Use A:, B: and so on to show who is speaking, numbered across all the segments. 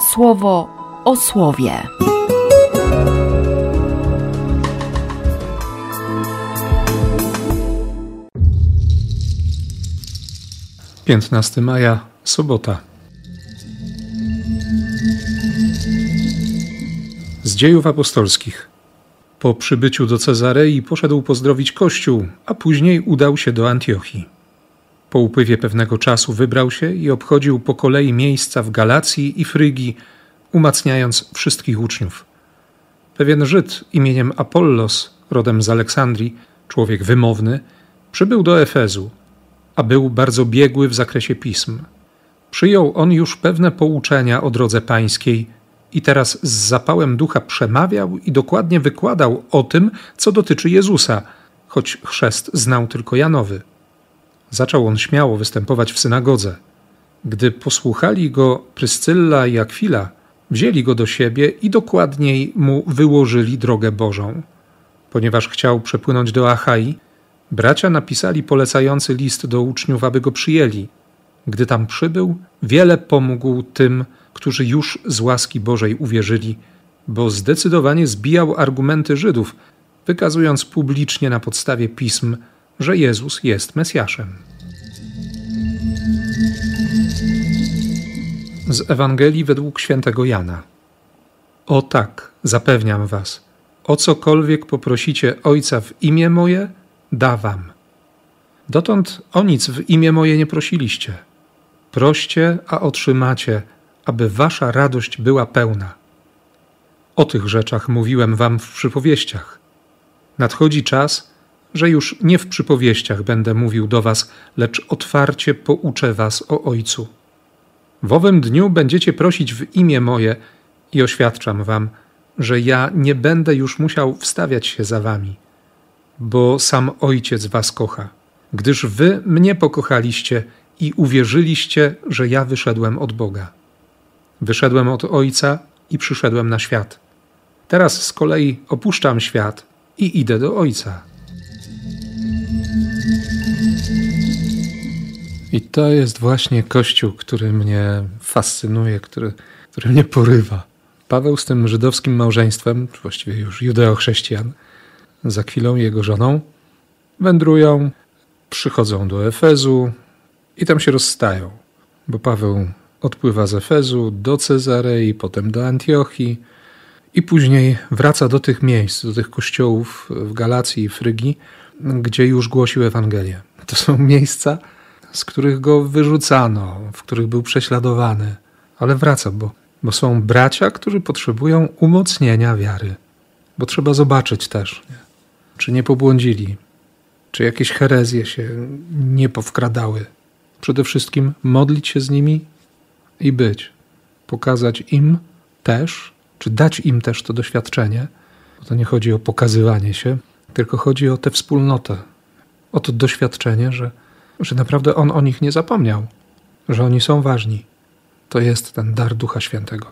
A: słowo o słowie.
B: 15 maja, sobota. Z dziejów apostolskich. Po przybyciu do Cezarei poszedł pozdrowić Kościół, a później udał się do Antiochii. Po upływie pewnego czasu wybrał się i obchodził po kolei miejsca w Galacji i Frygii, umacniając wszystkich uczniów. Pewien Żyd imieniem Apollos, rodem z Aleksandrii, człowiek wymowny, przybył do Efezu, a był bardzo biegły w zakresie pism. Przyjął on już pewne pouczenia o drodze pańskiej i teraz z zapałem ducha przemawiał i dokładnie wykładał o tym, co dotyczy Jezusa, choć chrzest znał tylko Janowy. Zaczął on śmiało występować w synagodze. Gdy posłuchali go Pryscylla i Akwila, wzięli go do siebie i dokładniej mu wyłożyli drogę Bożą. Ponieważ chciał przepłynąć do Achai, bracia napisali polecający list do uczniów, aby go przyjęli. Gdy tam przybył, wiele pomógł tym, którzy już z łaski Bożej uwierzyli, bo zdecydowanie zbijał argumenty Żydów, wykazując publicznie na podstawie pism, że Jezus jest Mesjaszem. Z Ewangelii według świętego Jana. O tak, zapewniam was, o cokolwiek poprosicie Ojca w imię moje, da wam. Dotąd o nic w imię moje nie prosiliście. Proście, a otrzymacie, aby wasza radość była pełna. O tych rzeczach mówiłem wam w przypowieściach. Nadchodzi czas, że już nie w przypowieściach będę mówił do was, lecz otwarcie pouczę was o Ojcu. W owym dniu będziecie prosić w imię moje i oświadczam wam, że ja nie będę już musiał wstawiać się za wami, bo sam Ojciec was kocha, gdyż wy mnie pokochaliście i uwierzyliście, że ja wyszedłem od Boga. Wyszedłem od Ojca i przyszedłem na świat. Teraz z kolei opuszczam świat i idę do Ojca. I to jest właśnie Kościół, który mnie fascynuje, który, który mnie porywa. Paweł z tym żydowskim małżeństwem, właściwie już judeo-chrześcijan, za chwilą jego żoną, wędrują, przychodzą do Efezu i tam się rozstają, bo Paweł odpływa z Efezu do Cezarei, potem do Antiochii i później wraca do tych miejsc, do tych kościołów w Galacji i Frygii, gdzie już głosił Ewangelię. To są miejsca, z których go wyrzucano, w których był prześladowany, ale wraca, bo, bo są bracia, którzy potrzebują umocnienia wiary, bo trzeba zobaczyć też, czy nie pobłądzili, czy jakieś herezje się nie powkradały. Przede wszystkim modlić się z nimi i być, pokazać im też, czy dać im też to doświadczenie, bo to nie chodzi o pokazywanie się, tylko chodzi o tę wspólnotę, o to doświadczenie, że że naprawdę On o nich nie zapomniał, że oni są ważni. To jest ten dar Ducha Świętego.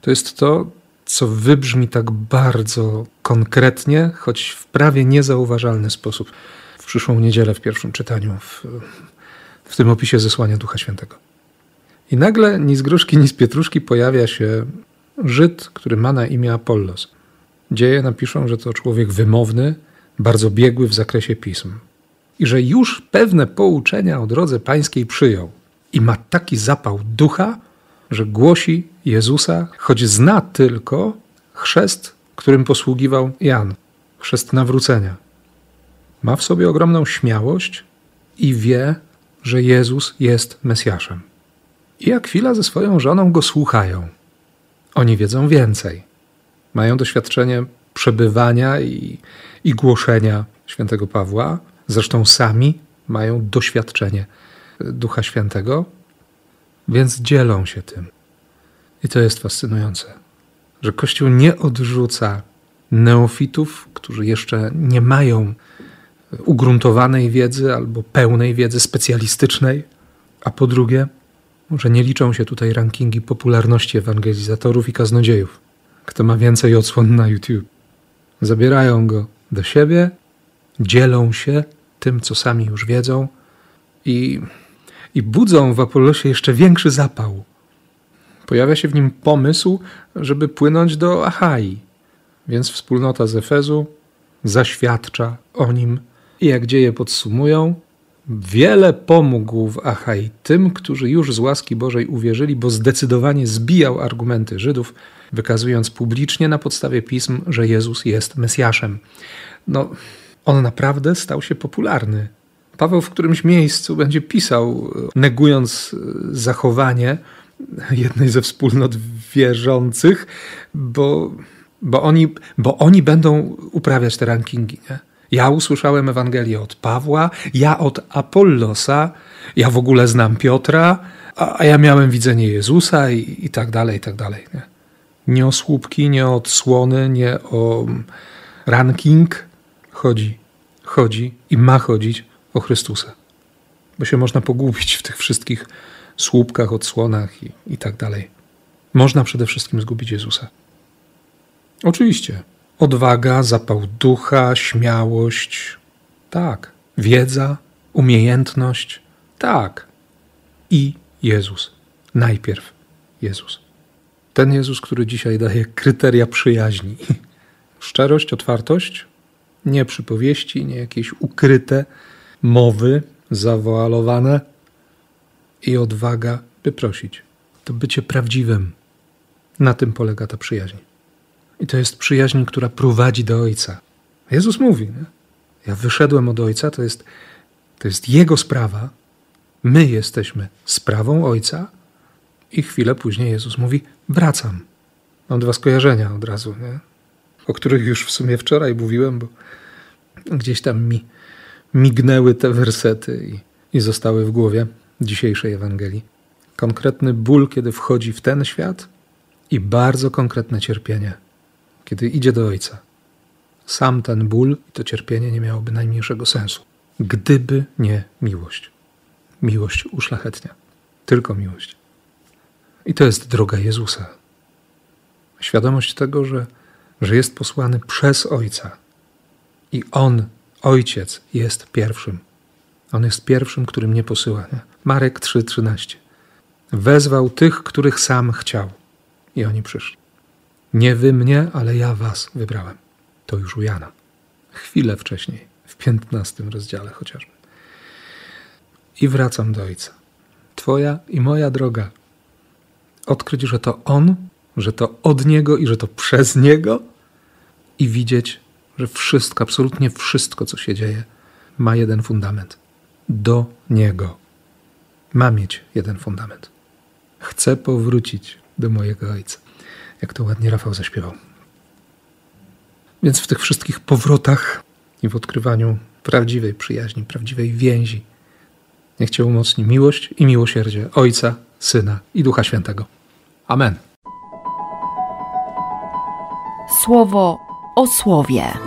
B: To jest to, co wybrzmi tak bardzo konkretnie, choć w prawie niezauważalny sposób w przyszłą niedzielę w pierwszym czytaniu, w, w tym opisie zesłania Ducha Świętego. I nagle ni z gruszki, ni z pietruszki pojawia się Żyd, który ma na imię Apollos. Dzieje napiszą, że to człowiek wymowny, bardzo biegły w zakresie pism i że już pewne pouczenia o drodze pańskiej przyjął i ma taki zapał ducha, że głosi Jezusa, choć zna tylko chrzest, którym posługiwał Jan, chrzest nawrócenia. Ma w sobie ogromną śmiałość i wie, że Jezus jest Mesjaszem. I chwila ze swoją żoną go słuchają. Oni wiedzą więcej. Mają doświadczenie przebywania i, i głoszenia świętego Pawła, Zresztą sami mają doświadczenie Ducha Świętego, więc dzielą się tym. I to jest fascynujące, że Kościół nie odrzuca neofitów, którzy jeszcze nie mają ugruntowanej wiedzy albo pełnej wiedzy specjalistycznej, a po drugie, że nie liczą się tutaj rankingi popularności ewangelizatorów i kaznodziejów. Kto ma więcej odsłon na YouTube. Zabierają go do siebie, dzielą się tym, co sami już wiedzą i, i budzą w Apollosie jeszcze większy zapał. Pojawia się w nim pomysł, żeby płynąć do Achai. Więc wspólnota z Efezu zaświadcza o nim i jak dzieje podsumują, wiele pomógł w Achai tym, którzy już z łaski Bożej uwierzyli, bo zdecydowanie zbijał argumenty Żydów, wykazując publicznie na podstawie pism, że Jezus jest Mesjaszem. No, on naprawdę stał się popularny. Paweł w którymś miejscu będzie pisał, negując zachowanie jednej ze wspólnot wierzących, bo, bo, oni, bo oni będą uprawiać te rankingi. Nie? Ja usłyszałem Ewangelię od Pawła, ja od Apollosa, ja w ogóle znam Piotra, a, a ja miałem widzenie Jezusa i, i tak dalej, i tak dalej. Nie? nie o słupki, nie o odsłony, nie o ranking. Chodzi, chodzi i ma chodzić o Chrystusa. Bo się można pogubić w tych wszystkich słupkach, odsłonach i, i tak dalej. Można przede wszystkim zgubić Jezusa. Oczywiście, odwaga, zapał ducha, śmiałość, tak, wiedza, umiejętność, tak. I Jezus. Najpierw Jezus. Ten Jezus, który dzisiaj daje kryteria przyjaźni. Szczerość, otwartość, nie przypowieści, nie jakieś ukryte mowy zawoalowane i odwaga, by prosić. To bycie prawdziwym. Na tym polega ta przyjaźń. I to jest przyjaźń, która prowadzi do Ojca. Jezus mówi, nie? ja wyszedłem od Ojca, to jest, to jest Jego sprawa. My jesteśmy sprawą Ojca. I chwilę później Jezus mówi, wracam. Mam dwa skojarzenia od razu, nie? O których już w sumie wczoraj mówiłem, bo gdzieś tam mi mignęły te wersety i, i zostały w głowie dzisiejszej Ewangelii. Konkretny ból, kiedy wchodzi w ten świat i bardzo konkretne cierpienie, kiedy idzie do Ojca. Sam ten ból i to cierpienie nie miałoby najmniejszego sensu, gdyby nie miłość. Miłość uszlachetnia. Tylko miłość. I to jest droga Jezusa. Świadomość tego, że, że jest posłany przez Ojca. I On, Ojciec, jest pierwszym. On jest pierwszym, który mnie posyła. Nie? Marek 3:13. Wezwał tych, których sam chciał. I oni przyszli. Nie wy mnie, ale ja was wybrałem. To już u Jana. Chwilę wcześniej, w 15 rozdziale chociażby. I wracam do Ojca. Twoja i moja droga odkryć, że to On, że to od Niego i że to przez Niego i widzieć, że wszystko, absolutnie wszystko, co się dzieje, ma jeden fundament. Do Niego. Ma mieć jeden fundament. Chcę powrócić do mojego Ojca. Jak to ładnie Rafał zaśpiewał. Więc w tych wszystkich powrotach i w odkrywaniu prawdziwej przyjaźni, prawdziwej więzi, niech Cię umocni miłość i miłosierdzie Ojca, Syna i Ducha Świętego. Amen.
A: Słowo o słowie.